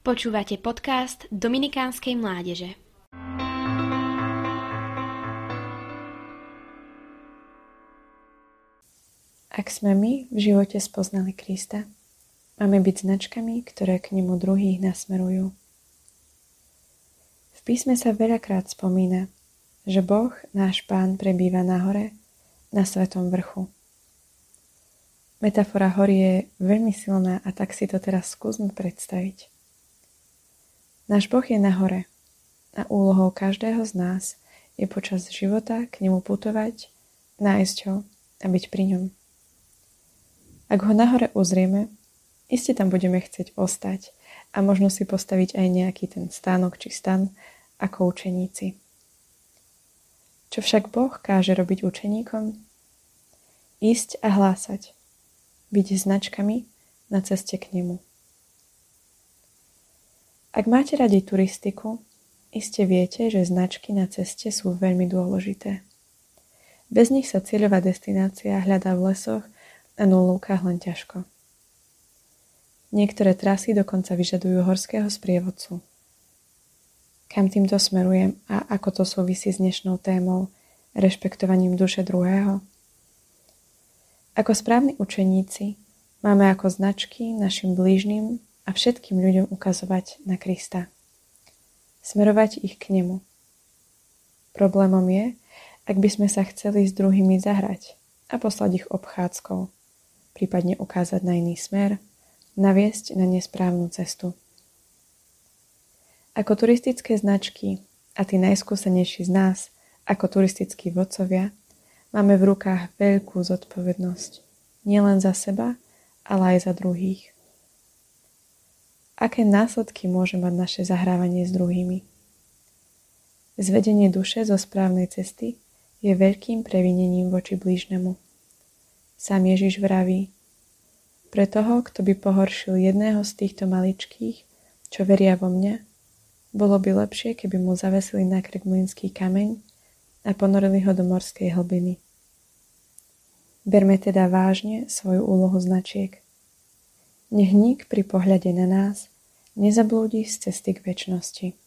Počúvate podcast Dominikánskej mládeže. Ak sme my v živote spoznali Krista, máme byť značkami, ktoré k nemu druhých nasmerujú. V písme sa veľakrát spomína, že Boh, náš Pán, prebýva na hore, na svetom vrchu. Metafora hory je veľmi silná a tak si to teraz skúsme predstaviť. Náš Boh je na hore a úlohou každého z nás je počas života k nemu putovať, nájsť ho a byť pri ňom. Ak ho nahore uzrieme, iste tam budeme chcieť ostať a možno si postaviť aj nejaký ten stánok či stan ako učeníci. Čo však Boh káže robiť učeníkom? Ísť a hlásať. Byť značkami na ceste k nemu. Ak máte radi turistiku, iste viete, že značky na ceste sú veľmi dôležité. Bez nich sa cieľová destinácia hľadá v lesoch a na lúkach len ťažko. Niektoré trasy dokonca vyžadujú horského sprievodcu. Kam týmto smerujem a ako to súvisí s dnešnou témou rešpektovaním duše druhého? Ako správni učeníci máme ako značky našim blížnym a všetkým ľuďom ukazovať na Krista. Smerovať ich k nemu. Problémom je, ak by sme sa chceli s druhými zahrať a poslať ich obchádzkou prípadne ukázať na iný smer, naviesť na nesprávnu cestu. Ako turistické značky a tí najskúsenejší z nás, ako turistickí vodcovia, máme v rukách veľkú zodpovednosť. Nielen za seba, ale aj za druhých. Aké následky môže mať naše zahrávanie s druhými? Zvedenie duše zo správnej cesty je veľkým previnením voči blížnemu. Sám Ježiš vraví, pre toho, kto by pohoršil jedného z týchto maličkých, čo veria vo mňa, bolo by lepšie, keby mu zavesili na krk mlynský kameň a ponorili ho do morskej hlbiny. Berme teda vážne svoju úlohu značiek. Nech nik pri pohľade na nás nezablúdi z cesty k väčšnosti.